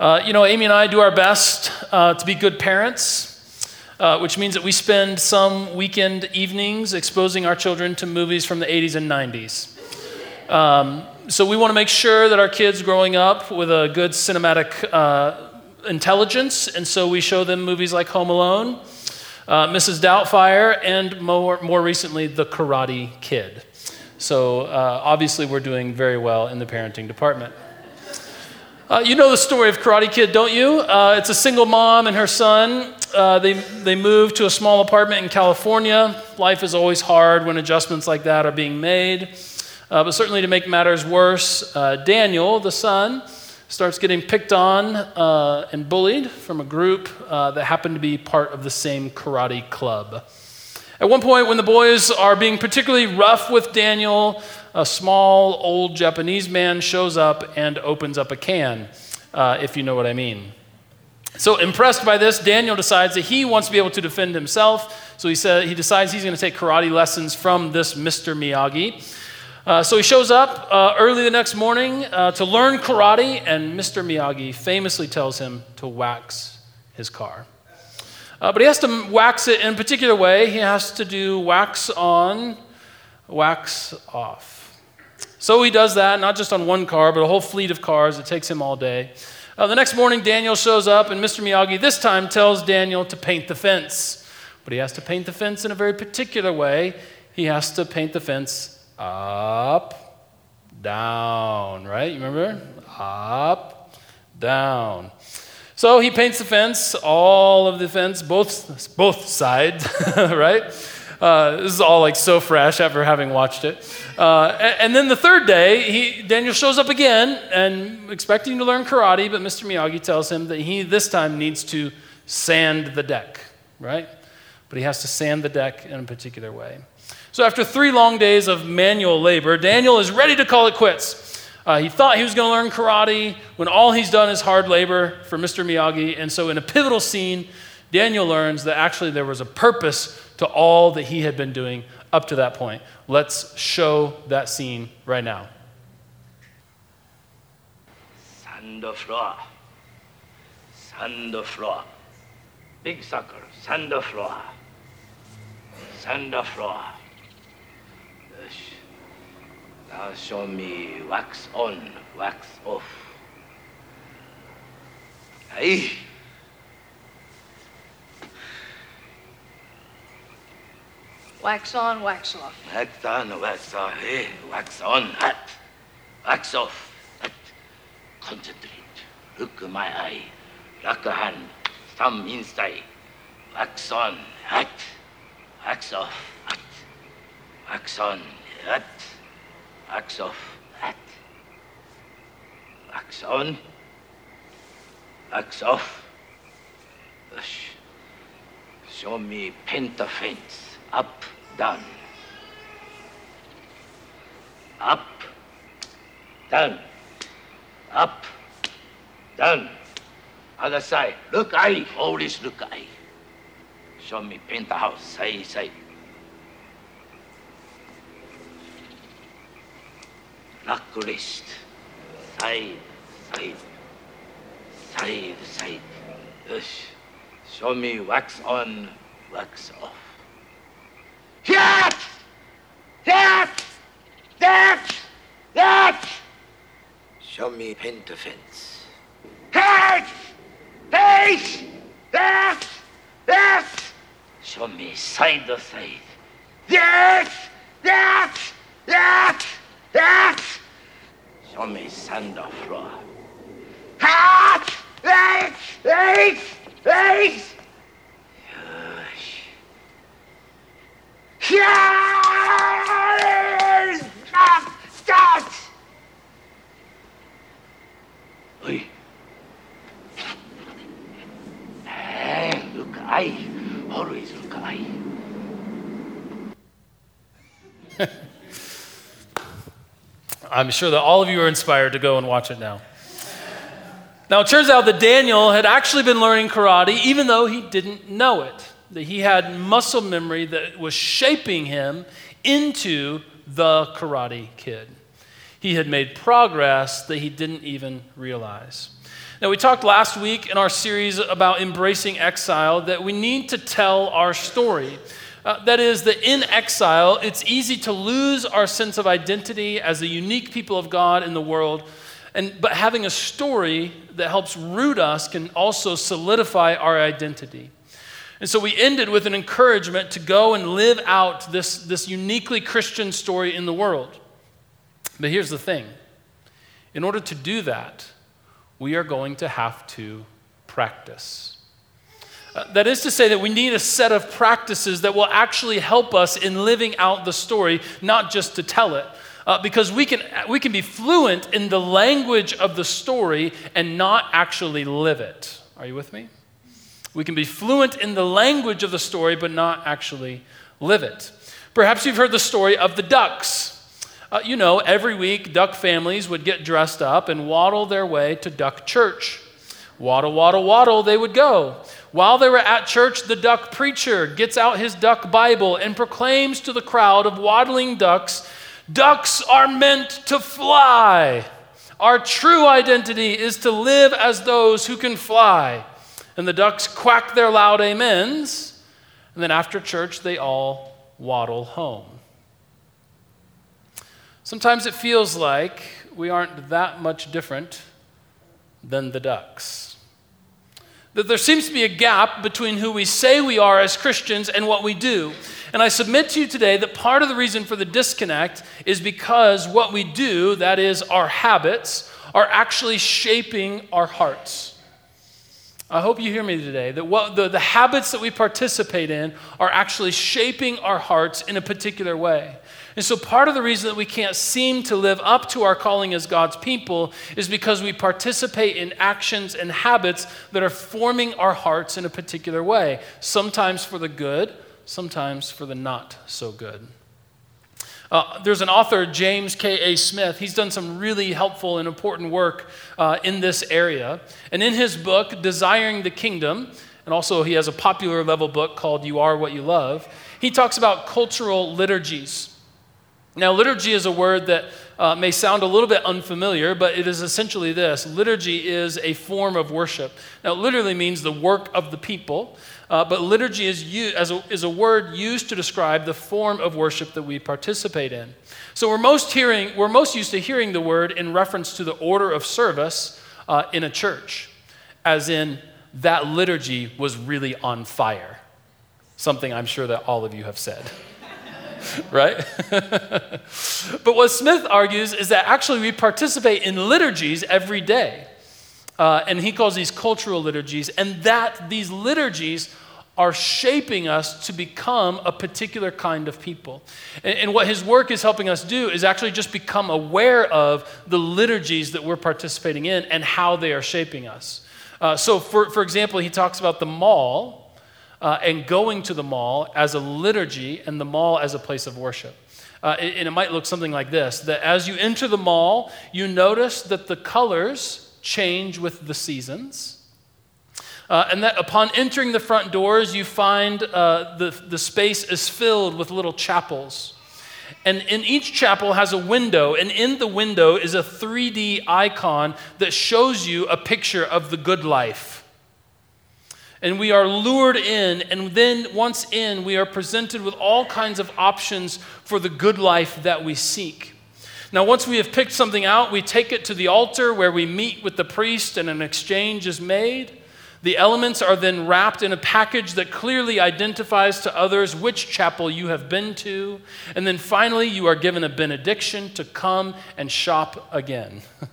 Uh, you know, Amy and I do our best uh, to be good parents, uh, which means that we spend some weekend evenings exposing our children to movies from the 80s and 90s. Um, so we want to make sure that our kids growing up with a good cinematic uh, intelligence, and so we show them movies like Home Alone, uh, Mrs. Doubtfire, and more, more recently, The Karate Kid. So uh, obviously, we're doing very well in the parenting department. Uh, you know the story of Karate Kid, don't you? Uh, it's a single mom and her son. Uh, they, they moved to a small apartment in California. Life is always hard when adjustments like that are being made. Uh, but certainly to make matters worse, uh, Daniel, the son, starts getting picked on uh, and bullied from a group that happened to be part of the same karate club. At one point, when the boys are being particularly rough with Daniel, a small old Japanese man shows up and opens up a can, uh, if you know what I mean. So, impressed by this, Daniel decides that he wants to be able to defend himself. So, he, said, he decides he's going to take karate lessons from this Mr. Miyagi. Uh, so he shows up uh, early the next morning uh, to learn karate, and Mr. Miyagi famously tells him to wax his car. Uh, but he has to wax it in a particular way. He has to do wax on, wax off. So he does that, not just on one car, but a whole fleet of cars. It takes him all day. Uh, the next morning, Daniel shows up, and Mr. Miyagi this time tells Daniel to paint the fence. But he has to paint the fence in a very particular way. He has to paint the fence up, down, right? You remember? Up, down. So he paints the fence, all of the fence, both, both sides, right? Uh, this is all like so fresh after having watched it. Uh, and, and, then the third day, he, Daniel shows up again and expecting to learn karate, but Mr. Miyagi tells him that he this time needs to sand the deck, right? But he has to sand the deck in a particular way. So, after three long days of manual labor, Daniel is ready to call it quits. Uh, he thought he was going to learn karate when all he's done is hard labor for Mr. Miyagi. And so, in a pivotal scene, Daniel learns that actually there was a purpose to all that he had been doing up to that point. Let's show that scene right now. Sand floor. Sand floor. Big sucker, Sand floor. Sand floor. Now show me wax on, wax off. Aye. Wax on, wax off. Wax on, wax off. Hey, wax on, hot. Wax off. Hot. Concentrate. Look my eye. Lock a hand. Thumb inside. Wax on, hot. Wax off, hot. Wax on, hot. Wax off. That. Wax on. Wax off. Show me penta fence. Up, down. Up, down. Up, down. Other side. Look eye. Always look eye. Show me paint the house. Side, side. Knucklist. Side, side. Side, side. Yes. Show me wax on, wax off. That! That! That! That! Show me paint the fence. That! That! That! That! Show me side to side. That! That! That! That! Show me sand or floor. Hat! Eight! Eight! Eight! Stop! Stop! Oi. Hey, look, I always look, I. I'm sure that all of you are inspired to go and watch it now. Now, it turns out that Daniel had actually been learning karate even though he didn't know it. That he had muscle memory that was shaping him into the karate kid. He had made progress that he didn't even realize. Now, we talked last week in our series about embracing exile that we need to tell our story. Uh, that is, that in exile, it's easy to lose our sense of identity as a unique people of God in the world. And, but having a story that helps root us can also solidify our identity. And so we ended with an encouragement to go and live out this, this uniquely Christian story in the world. But here's the thing in order to do that, we are going to have to practice. Uh, that is to say, that we need a set of practices that will actually help us in living out the story, not just to tell it. Uh, because we can, we can be fluent in the language of the story and not actually live it. Are you with me? We can be fluent in the language of the story, but not actually live it. Perhaps you've heard the story of the ducks. Uh, you know, every week, duck families would get dressed up and waddle their way to duck church. Waddle, waddle, waddle, they would go. While they were at church, the duck preacher gets out his duck Bible and proclaims to the crowd of waddling ducks Ducks are meant to fly. Our true identity is to live as those who can fly. And the ducks quack their loud amens, and then after church, they all waddle home. Sometimes it feels like we aren't that much different than the ducks. That there seems to be a gap between who we say we are as Christians and what we do. And I submit to you today that part of the reason for the disconnect is because what we do, that is, our habits, are actually shaping our hearts. I hope you hear me today that what the, the habits that we participate in are actually shaping our hearts in a particular way. And so, part of the reason that we can't seem to live up to our calling as God's people is because we participate in actions and habits that are forming our hearts in a particular way, sometimes for the good, sometimes for the not so good. Uh, there's an author, James K.A. Smith. He's done some really helpful and important work uh, in this area. And in his book, Desiring the Kingdom, and also he has a popular level book called You Are What You Love, he talks about cultural liturgies. Now, liturgy is a word that uh, may sound a little bit unfamiliar, but it is essentially this liturgy is a form of worship. Now, it literally means the work of the people, uh, but liturgy is, as a, is a word used to describe the form of worship that we participate in. So, we're most, hearing, we're most used to hearing the word in reference to the order of service uh, in a church, as in that liturgy was really on fire. Something I'm sure that all of you have said. right? but what Smith argues is that actually we participate in liturgies every day. Uh, and he calls these cultural liturgies, and that these liturgies are shaping us to become a particular kind of people. And, and, what his work is helping us do is actually just become aware of the liturgies that we're participating in and how they are shaping us. Uh, so, for, for example, he talks about the mall uh, and going to the mall as a liturgy and the mall as a place of worship. Uh, and it might look something like this that as you enter the mall, you notice that the colors change with the seasons. Uh, and that upon entering the front doors, you find uh, the, the space is filled with little chapels. And in each chapel has a window, and in the window is a 3D icon that shows you a picture of the good life and we are lured in, and then once in, we are presented with all kinds of options for the good life that we seek. Now, once we have picked something out, we take it to the altar where we meet with the priest and an exchange is made. The elements are then wrapped in a package that clearly identifies to others which chapel you have been to. And then finally, you are given a benediction to come and shop again.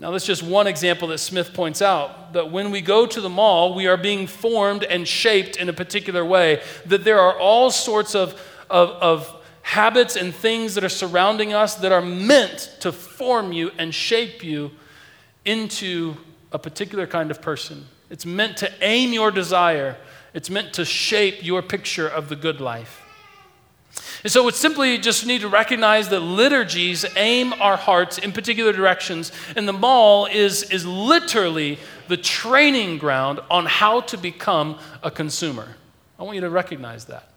Now, that's just one example that Smith points out. That when we go to the mall, we are being formed and shaped in a particular way. That there are all sorts of, of, of habits and things that are surrounding us that are meant to form you and shape you into a particular kind of person. It's meant to aim your desire, it's meant to shape your picture of the good life. And so, it's simply just need to recognize that liturgies aim our hearts in particular directions, and the mall is, is literally the training ground on how to become a consumer. I want you to recognize that.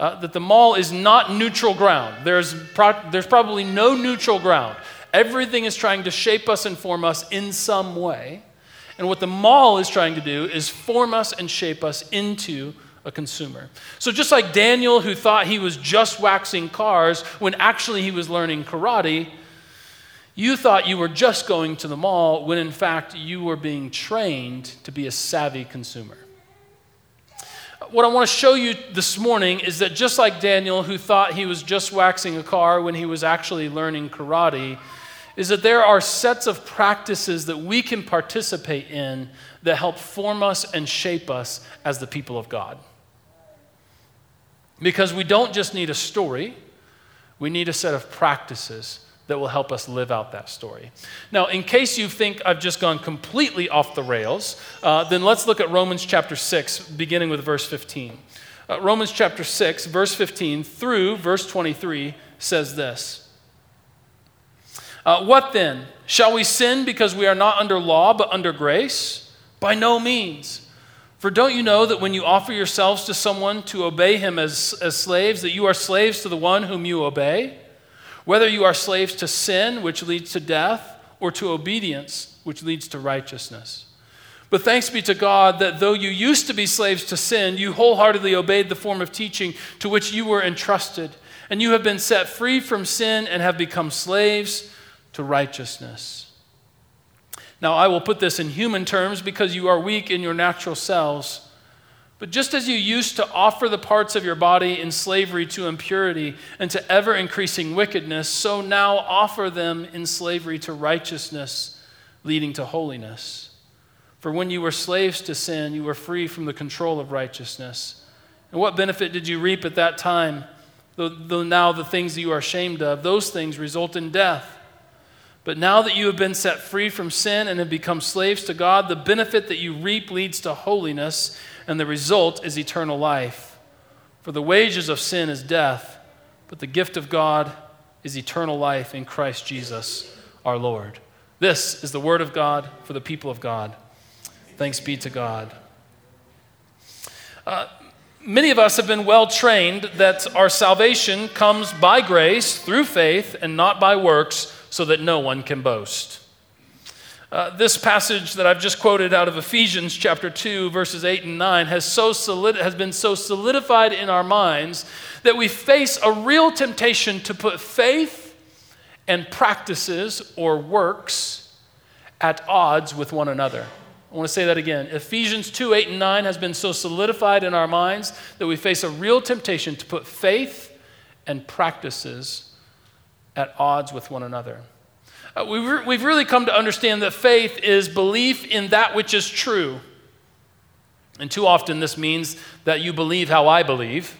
Uh, that the mall is not neutral ground. There's, pro- there's probably no neutral ground. Everything is trying to shape us and form us in some way. And what the mall is trying to do is form us and shape us into a consumer. So, just like Daniel, who thought he was just waxing cars when actually he was learning karate, you thought you were just going to the mall when in fact you were being trained to be a savvy consumer. What I want to show you this morning is that just like Daniel, who thought he was just waxing a car when he was actually learning karate, is that there are sets of practices that we can participate in that help form us and shape us as the people of God. Because we don't just need a story, we need a set of practices that will help us live out that story. Now, in case you think I've just gone completely off the rails, uh, then let's look at Romans chapter 6, beginning with verse 15. Uh, Romans chapter 6, verse 15 through verse 23 says this uh, What then? Shall we sin because we are not under law but under grace? By no means. For don't you know that when you offer yourselves to someone to obey him as, as slaves, that you are slaves to the one whom you obey? Whether you are slaves to sin, which leads to death, or to obedience, which leads to righteousness. But thanks be to God that though you used to be slaves to sin, you wholeheartedly obeyed the form of teaching to which you were entrusted, and you have been set free from sin and have become slaves to righteousness. Now, I will put this in human terms because you are weak in your natural selves. But just as you used to offer the parts of your body in slavery to impurity and to ever increasing wickedness, so now offer them in slavery to righteousness, leading to holiness. For when you were slaves to sin, you were free from the control of righteousness. And what benefit did you reap at that time? Though, though now the things that you are ashamed of, those things result in death. But now that you have been set free from sin and have become slaves to God, the benefit that you reap leads to holiness, and the result is eternal life. For the wages of sin is death, but the gift of God is eternal life in Christ Jesus our Lord. This is the word of God for the people of God. Thanks be to God. Uh, many of us have been well trained that our salvation comes by grace through faith and not by works so that no one can boast. Uh, this passage that I've just quoted out of Ephesians chapter 2, verses 8 and 9, has, so solid, has been so solidified in our minds that we face a real temptation to put faith and practices or works at odds with one another. I want to say that again. Ephesians 2 8 and 9 has been so solidified in our minds that we face a real temptation to put faith and practices at odds with one another. Uh, we've, re- we've really come to understand that faith is belief in that which is true. And too often, this means that you believe how I believe.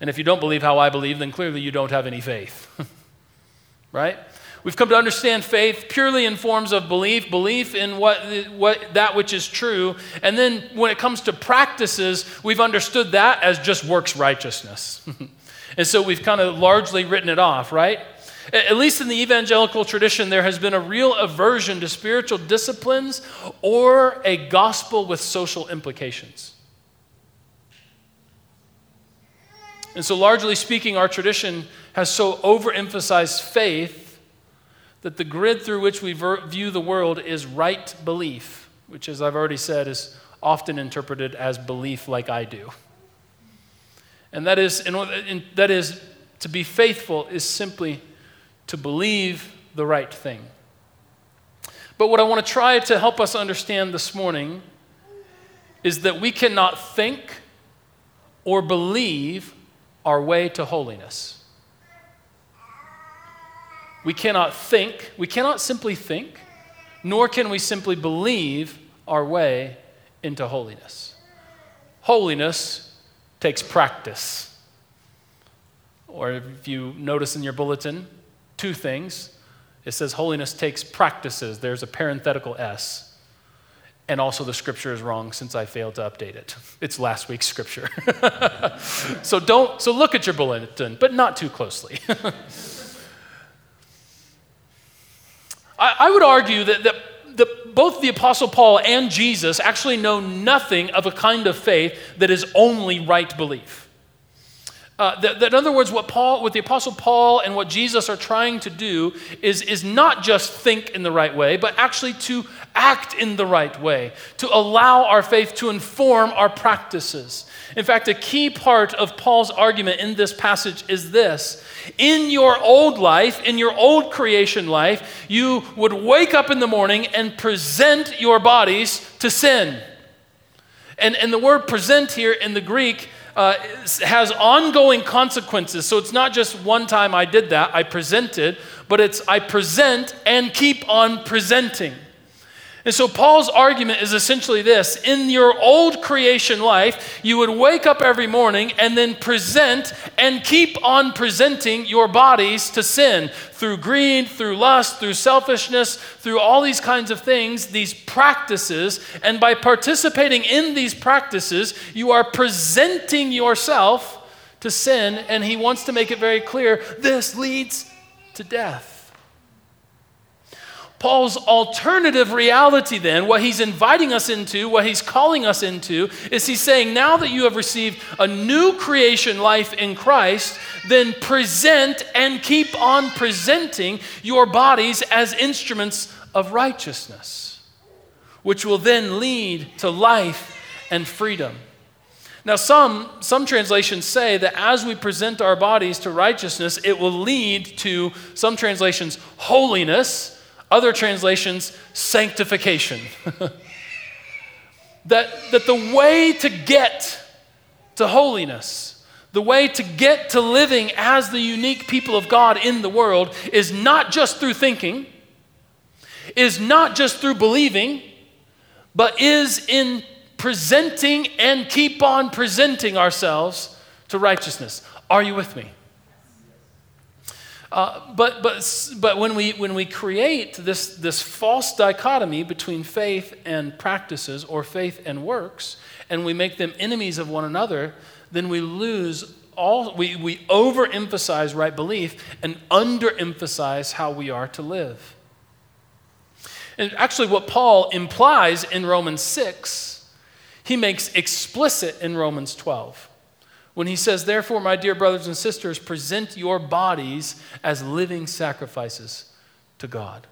And if you don't believe how I believe, then clearly you don't have any faith. right? We've come to understand faith purely in forms of belief, belief in what, what, that which is true. And then when it comes to practices, we've understood that as just works righteousness. and so we've kind of largely written it off, right? At least in the evangelical tradition, there has been a real aversion to spiritual disciplines or a gospel with social implications. And so, largely speaking, our tradition has so overemphasized faith that the grid through which we view the world is right belief, which, as I've already said, is often interpreted as belief like I do. And that is, and that is to be faithful is simply to believe the right thing. But what I want to try to help us understand this morning is that we cannot think or believe our way to holiness. We cannot think, we cannot simply think, nor can we simply believe our way into holiness. Holiness takes practice. Or if you notice in your bulletin, two things. It says holiness takes practices. There's a parenthetical S. And also, the scripture is wrong since I failed to update it. It's last week's scripture. so don't, so look at your bulletin, but not too closely. I, I, would argue that, that, that both the Apostle Paul and Jesus actually know nothing of a kind of faith that is only right belief. Uh, that, that, in other words, what Paul, what the Apostle Paul and what Jesus are trying to do is, is not just think in the right way, but actually to act in the right way, to allow our faith to inform our practices. In fact, a key part of Paul's argument in this passage is this In your old life, in your old creation life, you would wake up in the morning and present your bodies to sin. And, and the word present here in the Greek uh, has ongoing consequences. So it's not just one time I did that, I presented, but it's I present and keep on presenting. And so Paul's argument is essentially this In your old creation life, you would wake up every morning and then present and keep on presenting your bodies to sin through greed, through lust, through selfishness, through all these kinds of things, these practices. And by participating in these practices, you are presenting yourself to sin. And he wants to make it very clear this leads to death. Paul's alternative reality, then, what he's inviting us into, what he's calling us into, is he's saying, now that you have received a new creation life in Christ, then present and keep on presenting your bodies as instruments of righteousness, which will then lead to life and freedom. Now, some, some translations say that as we present our bodies to righteousness, it will lead to, some translations, holiness other translations, sanctification. that, that the way to get to holiness, the way to get to living as the unique people of God in the world is not just through thinking, is not just through believing, but is in presenting and keep on presenting ourselves to righteousness. Are you with me? Uh, but, but, but when, we, when we create this, this false dichotomy between faith and practices or faith and works, and we make them enemies of one another, then we lose all, we, we overemphasize right belief and underemphasize how we are to live. And actually, what Paul implies in Romans 6, he makes explicit in Romans 12 when he says, Therefore, my dear brothers and sisters, present your bodies as living sacrifices to God.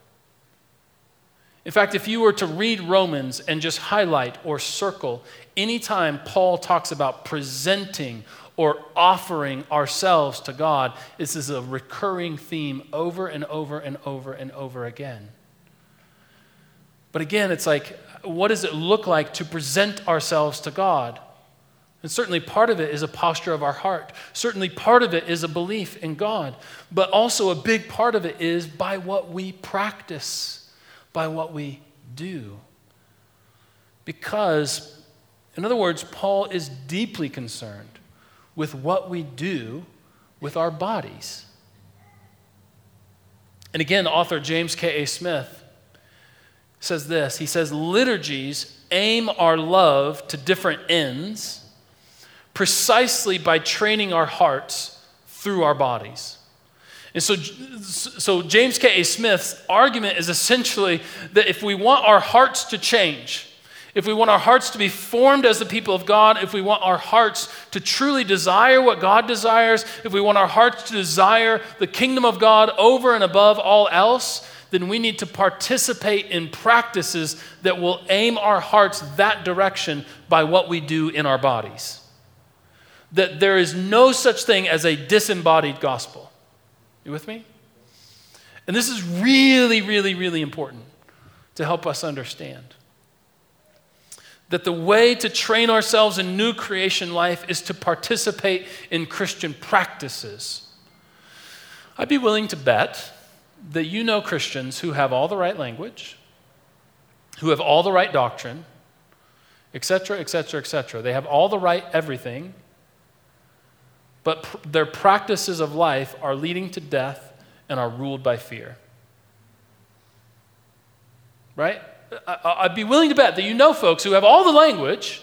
In fact, if you were to read Romans and just highlight or circle anytime Paul talks about presenting or offering ourselves to God, this is a recurring theme over and over and over and over again. But again, it's like, what does it look like to present ourselves to God? And certainly part of it is a posture of our heart. Certainly part of it is a belief in God. But also a big part of it is by what we practice, by what we do. Because, in other words, Paul is deeply concerned with what we do with our bodies. And again, author James K.A. Smith says this He says, Liturgies aim our love to different ends precisely by training our hearts through our bodies. And so, so James K.A. Smith's argument is essentially that if we want our hearts to change, if we want our hearts to be formed as the people of God, if we want our hearts to truly desire what God desires, if we want our hearts to desire the kingdom of God over and above all else, then we need to participate in practices that will aim our hearts that direction by what we do in our bodies that there is no such thing as a disembodied gospel. You with me? And this is really, really, really important to help us understand. That the way to train ourselves in new creation life is to participate in Christian practices. I'd be willing to bet that you know Christians who have all the right language, who have all the right doctrine, etc., etc., etc. They have all the right everything, but pr- their practices of life are leading to death and are ruled by fear. Right? I, would be willing to bet that you know folks who have all the language,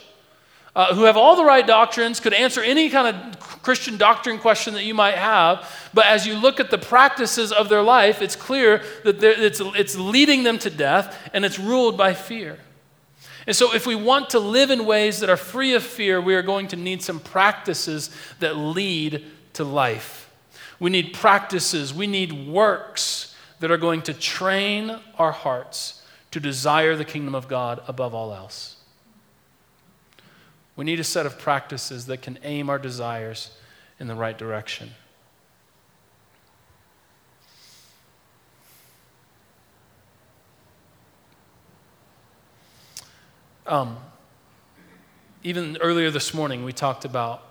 uh, who have all the right doctrines, could answer any kind of Christian doctrine question that you might have, but as you look at the practices of their life, it's clear that it's, it's leading them to death and it's ruled by fear. And so, if we want to live in ways that are free of fear, we are going to need some practices that lead to life. We need practices, we need works that are going to train our hearts to desire the kingdom of God above all else. We need a set of practices that can aim our desires in the right direction. Um, even earlier this morning, we talked about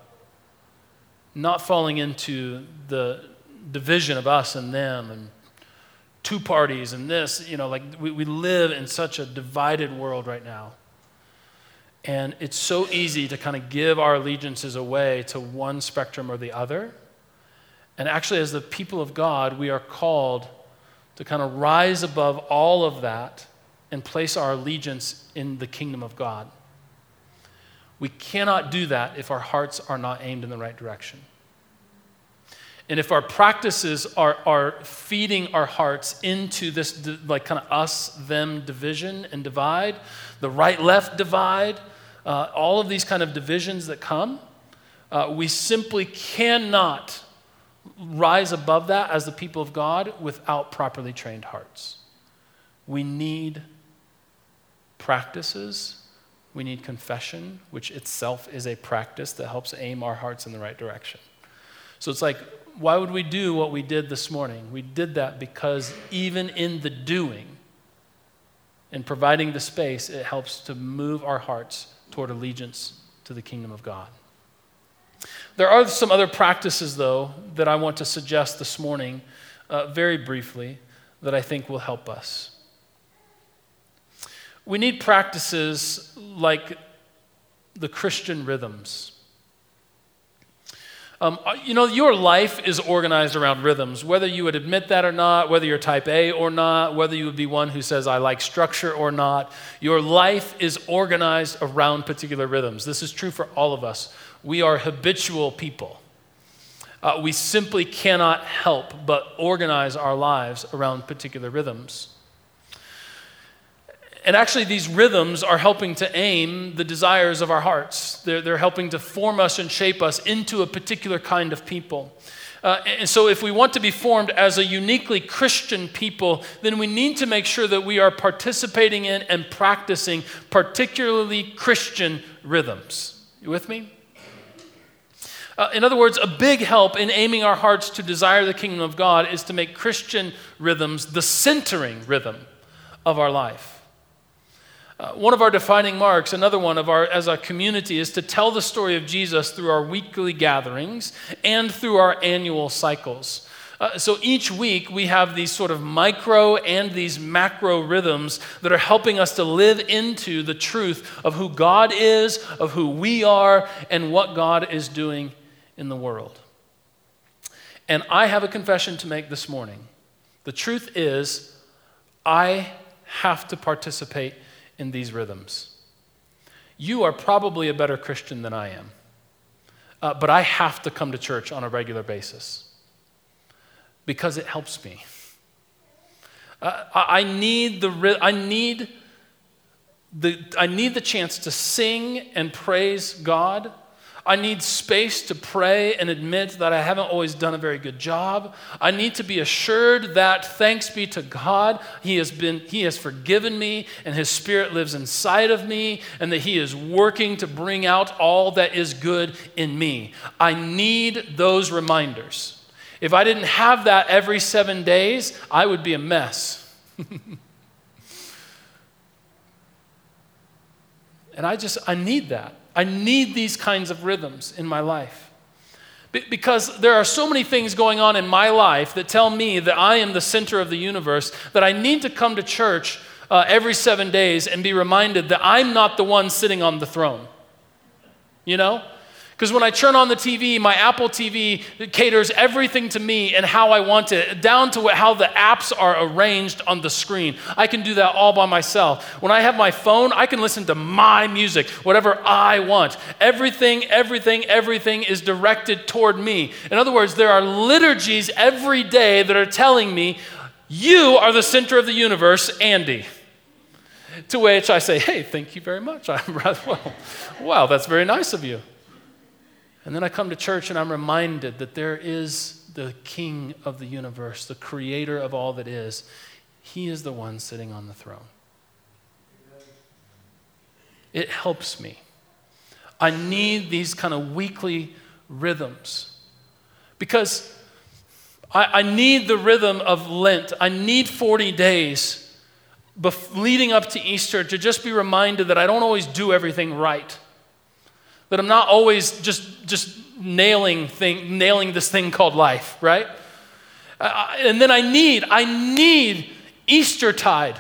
not falling into the division of us and them and two parties and this. You know, like we, we live in such a divided world right now. And it's so easy to kind of give our allegiances away to one spectrum or the other. And actually, as the people of God, we are called to kind of rise above all of that and place our allegiance in the kingdom of God. We cannot do that if our hearts are not aimed in the right direction. And if our practices are, are feeding our hearts into this, like, kind of us them division and divide, the right left divide, uh, all of these kind of divisions that come, uh, we simply cannot rise above that as the people of God without properly trained hearts. We need practices. We need confession, which itself is a practice that helps aim our hearts in the right direction. So it's like, why would we do what we did this morning? We did that because even in the doing and providing the space, it helps to move our hearts toward allegiance to the kingdom of God. There are some other practices, though, that I want to suggest this morning, uh, very briefly, that I think will help us. We need practices like the Christian rhythms. Um, uh, you know, your life is organized around rhythms, whether you would admit that or not, whether you're type A or not, whether you would be one who says, I like structure or not. Your life is organized around particular rhythms. This is true for all of us. We are habitual people. Uh, we simply cannot help but organize our lives around particular rhythms. And actually, these rhythms are helping to aim the desires of our hearts. They're, they're helping to form us and shape us into a particular kind of people. Uh, and so, if we want to be formed as a uniquely Christian people, then we need to make sure that we are participating in and practicing particularly Christian rhythms. You with me? Uh, in other words, a big help in aiming our hearts to desire the kingdom of God is to make Christian rhythms the centering rhythm of our life. Uh, one of our defining marks, another one of our as a community, is to tell the story of Jesus through our weekly gatherings and through our annual cycles. Uh, so each week we have these sort of micro and these macro rhythms that are helping us to live into the truth of who God is, of who we are, and what God is doing in the world. And I have a confession to make this morning. The truth is, I have to participate in these rhythms. You are probably a better Christian than I am, uh, but I have to come to church on a regular basis because it helps me. Uh, I need the I need the I need the chance to sing and praise God I need space to pray and admit that I haven't always done a very good job. I need to be assured that thanks be to God, he has been he has forgiven me and his spirit lives inside of me and that he is working to bring out all that is good in me. I need those reminders. If I didn't have that every 7 days, I would be a mess. and I just I need that. I need these kinds of rhythms in my life. Because there are so many things going on in my life that tell me that I am the center of the universe, that I need to come to church uh, every seven days and be reminded that I'm not the one sitting on the throne. You know? Because when I turn on the TV, my Apple TV caters everything to me and how I want it, down to how the apps are arranged on the screen. I can do that all by myself. When I have my phone, I can listen to my music, whatever I want. Everything, everything, everything is directed toward me. In other words, there are liturgies every day that are telling me, You are the center of the universe, Andy. To which I say, hey, thank you very much. I'm rather well. Wow, that's very nice of you. And then I come to church and I'm reminded that there is the king of the universe, the creator of all that is. He is the one sitting on the throne. It helps me. I need these kind of weekly rhythms because I, I need the rhythm of Lent. I need 40 days bef- leading up to Easter to just be reminded that I don't always do everything right. That I'm not always just, just nailing, thing, nailing this thing called life, right? Uh, and then I need, I need Easter tide,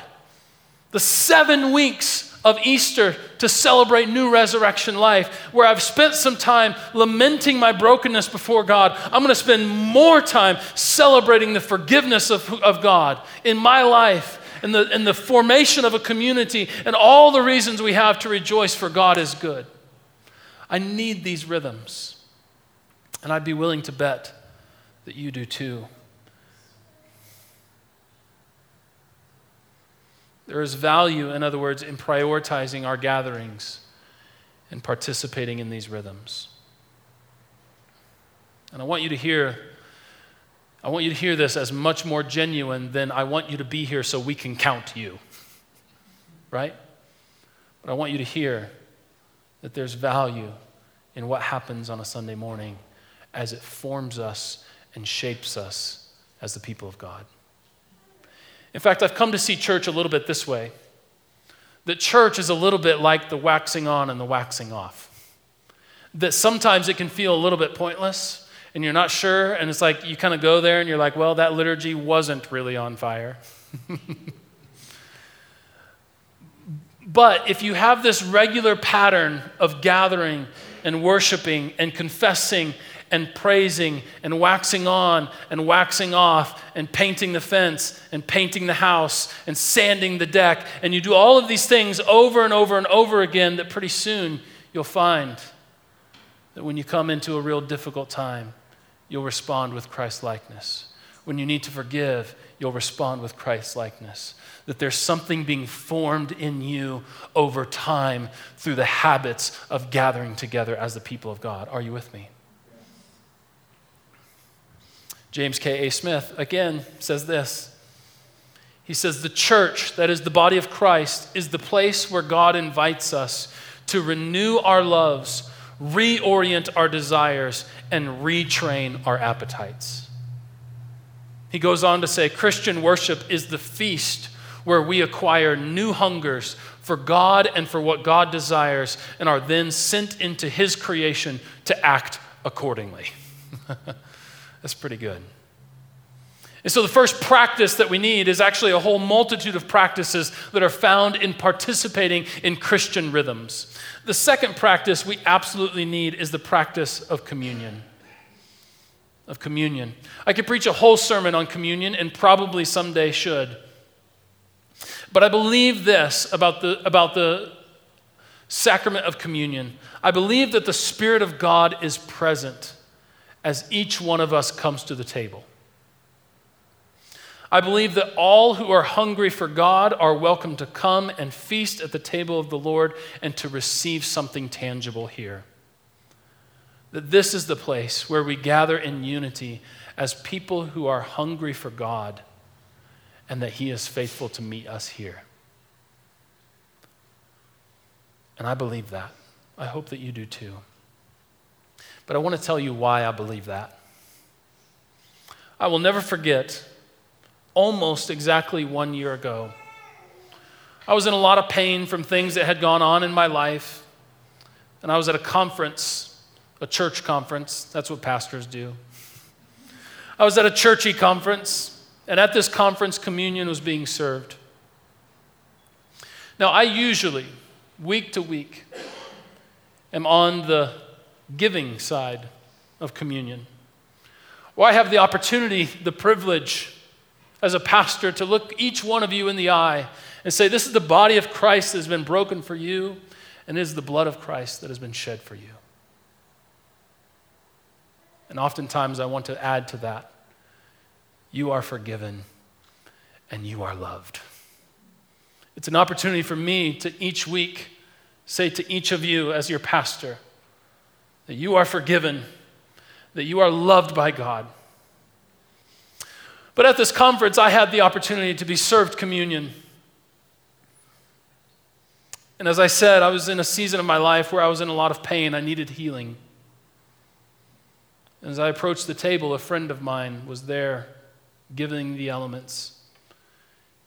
the seven weeks of Easter to celebrate new resurrection life, where I've spent some time lamenting my brokenness before God. I'm going to spend more time celebrating the forgiveness of, of God in my life and the, and the formation of a community and all the reasons we have to rejoice for God is good. I need these rhythms. And I'd be willing to bet that you do too. There is value, in other words, in prioritizing our gatherings and participating in these rhythms. And I want you to hear I want you to hear this as much more genuine than I want you to be here so we can count you. Right? But I want you to hear that there's value in what happens on a Sunday morning as it forms us and shapes us as the people of God. In fact, I've come to see church a little bit this way that church is a little bit like the waxing on and the waxing off. That sometimes it can feel a little bit pointless and you're not sure, and it's like you kind of go there and you're like, well, that liturgy wasn't really on fire. but if you have this regular pattern of gathering and worshiping and confessing and praising and waxing on and waxing off and painting the fence and painting the house and sanding the deck. And you do all of these things over and over and over again, that pretty soon you'll find that when you come into a real difficult time, you'll respond with Christ likeness. When you need to forgive, you'll respond with Christ likeness. That there's something being formed in you over time through the habits of gathering together as the people of God. Are you with me? James K.A. Smith, again, says this. He says, The church, that is the body of Christ, is the place where God invites us to renew our loves, reorient our desires, and retrain our appetites. He goes on to say, Christian worship is the feast where we acquire new hungers for God and for what God desires and are then sent into His creation to act accordingly. That's pretty good. And so, the first practice that we need is actually a whole multitude of practices that are found in participating in Christian rhythms. The second practice we absolutely need is the practice of communion. Of communion. I could preach a whole sermon on communion and probably someday should. But I believe this about the, about the sacrament of communion. I believe that the Spirit of God is present as each one of us comes to the table. I believe that all who are hungry for God are welcome to come and feast at the table of the Lord and to receive something tangible here. That this is the place where we gather in unity as people who are hungry for God and that He is faithful to meet us here. And I believe that. I hope that you do too. But I want to tell you why I believe that. I will never forget, almost exactly one year ago, I was in a lot of pain from things that had gone on in my life. And I was at a conference, a church conference. That's what pastors do. I was at a churchy conference, and at this conference, communion was being served. Now, I usually, week to week, am on the giving side of communion. Or I have the opportunity, the privilege as a pastor to look each one of you in the eye and say, This is the body of Christ that has been broken for you, and it is the blood of Christ that has been shed for you. And oftentimes I want to add to that you are forgiven and you are loved. It's an opportunity for me to each week say to each of you, as your pastor, that you are forgiven, that you are loved by God. But at this conference, I had the opportunity to be served communion. And as I said, I was in a season of my life where I was in a lot of pain. I needed healing. As I approached the table, a friend of mine was there giving the elements.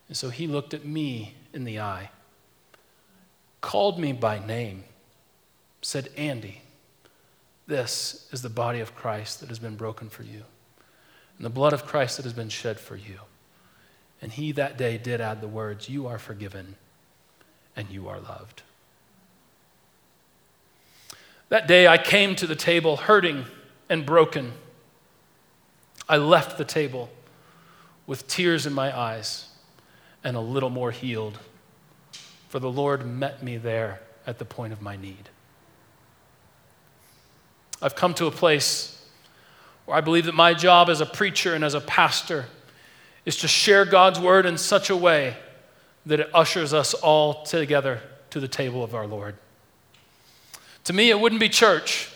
And so he looked at me in the eye, called me by name, said, Andy, this is the body of Christ that has been broken for you, and the blood of Christ that has been shed for you. And he that day did add the words, You are forgiven and you are loved. That day I came to the table hurting and broken. I left the table with tears in my eyes and a little more healed, for the Lord met me there at the point of my need. I've come to a place where I believe that my job as a preacher and as a pastor is to share God's word in such a way that it ushers us all together to the table of our Lord. To me, it wouldn't be church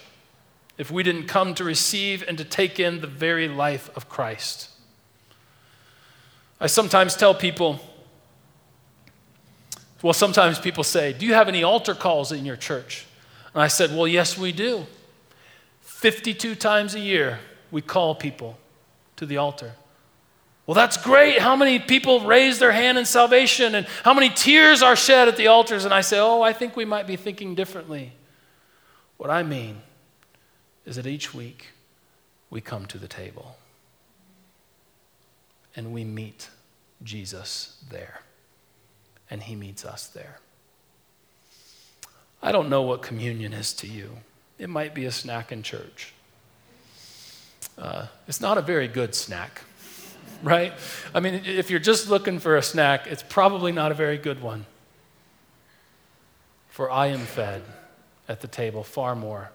if we didn't come to receive and to take in the very life of Christ. I sometimes tell people, well, sometimes people say, Do you have any altar calls in your church? And I said, Well, yes, we do. 52 times a year, we call people to the altar. Well, that's great. How many people raise their hand in salvation and how many tears are shed at the altars? And I say, Oh, I think we might be thinking differently. What I mean is that each week we come to the table and we meet Jesus there, and he meets us there. I don't know what communion is to you. It might be a snack in church. Uh, it's not a very good snack right? I mean, if you're just looking for a snack, it's probably not a very good one. For I am fed at the table far more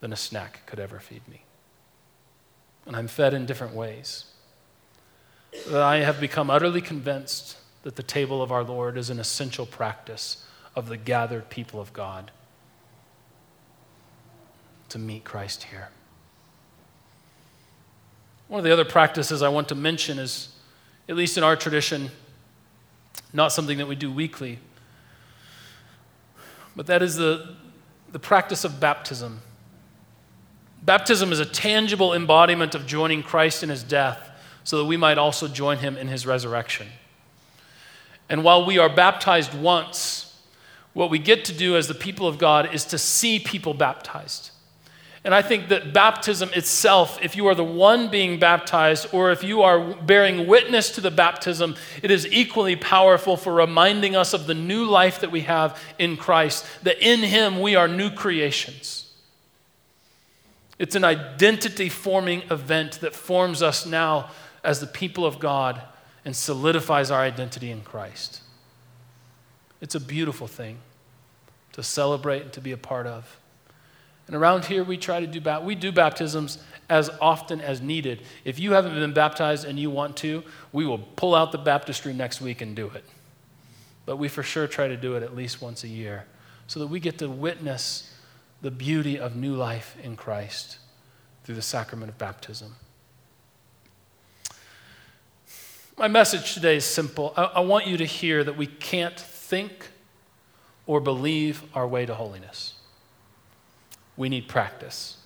than a snack could ever feed me. And I'm fed in different ways. That I have become utterly convinced that the table of our Lord is an essential practice of the gathered people of God to meet Christ here. One of the other practices I want to mention is, at least in our tradition, not something that we do weekly, but that is the, the practice of baptism. Baptism is a tangible embodiment of joining Christ in his death so that we might also join him in his resurrection. And while we are baptized once, what we get to do as the people of God is to see people baptized. And I think that baptism itself, if you are the one being baptized or if you are bearing witness to the baptism, it is equally powerful for reminding us of the new life that we have in Christ, that in Him we are new creations. It's an identity forming event that forms us now as the people of God and solidifies our identity in Christ. It's a beautiful thing to celebrate and to be a part of. And around here, we try to do we do baptisms as often as needed. If you haven't been baptized and you want to, we will pull out the baptistry next week and do it. But we for sure try to do it at least once a year so that we get to witness the beauty of new life in Christ through the sacrament of baptism. My message today is simple. I, I want you to hear that we can't think or believe our way to holiness we need practice.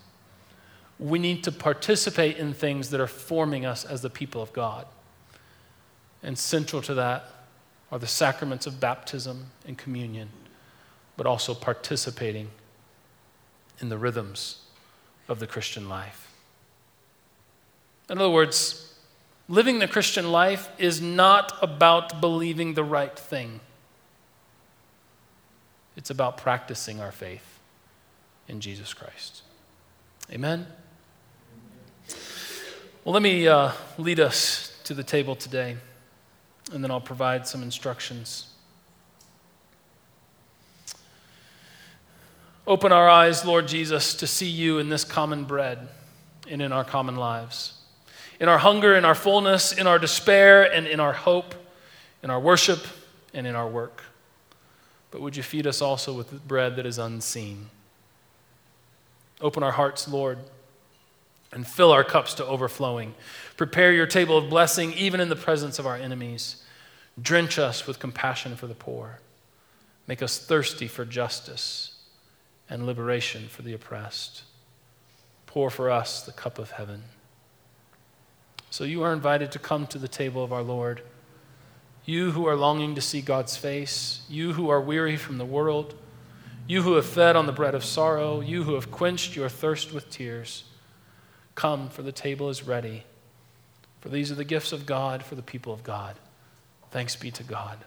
We need to participate in things that are forming us as the people of God. And central to that are the sacraments of baptism and communion, but also participating in the rhythms of the Christian life. In other words, living the Christian life is not about believing the right thing, it's about practicing our faith in Jesus Christ. Amen? Well, let me uh, lead us to the table today, and then I'll provide some instructions. Open our eyes, Lord Jesus, to see you in this common bread and in our common lives. In our hunger, in our fullness, in our despair, and in our hope, in our worship, and in our work. But would you feed us also with bread that is unseen? Open our hearts, Lord, and fill our cups to overflowing. Prepare your table of blessing even in the presence of our enemies. Drench us with compassion for the poor. Make us thirsty for justice and liberation for the oppressed. Pour for us the cup of heaven. So you are invited to come to the table of our Lord. You who are longing to see God's face, you who are weary from the world, you who have fed on the bread of sorrow, you who have quenched your thirst with tears, come, for the table is ready. For these are the gifts of God for the people of God. Thanks be to God.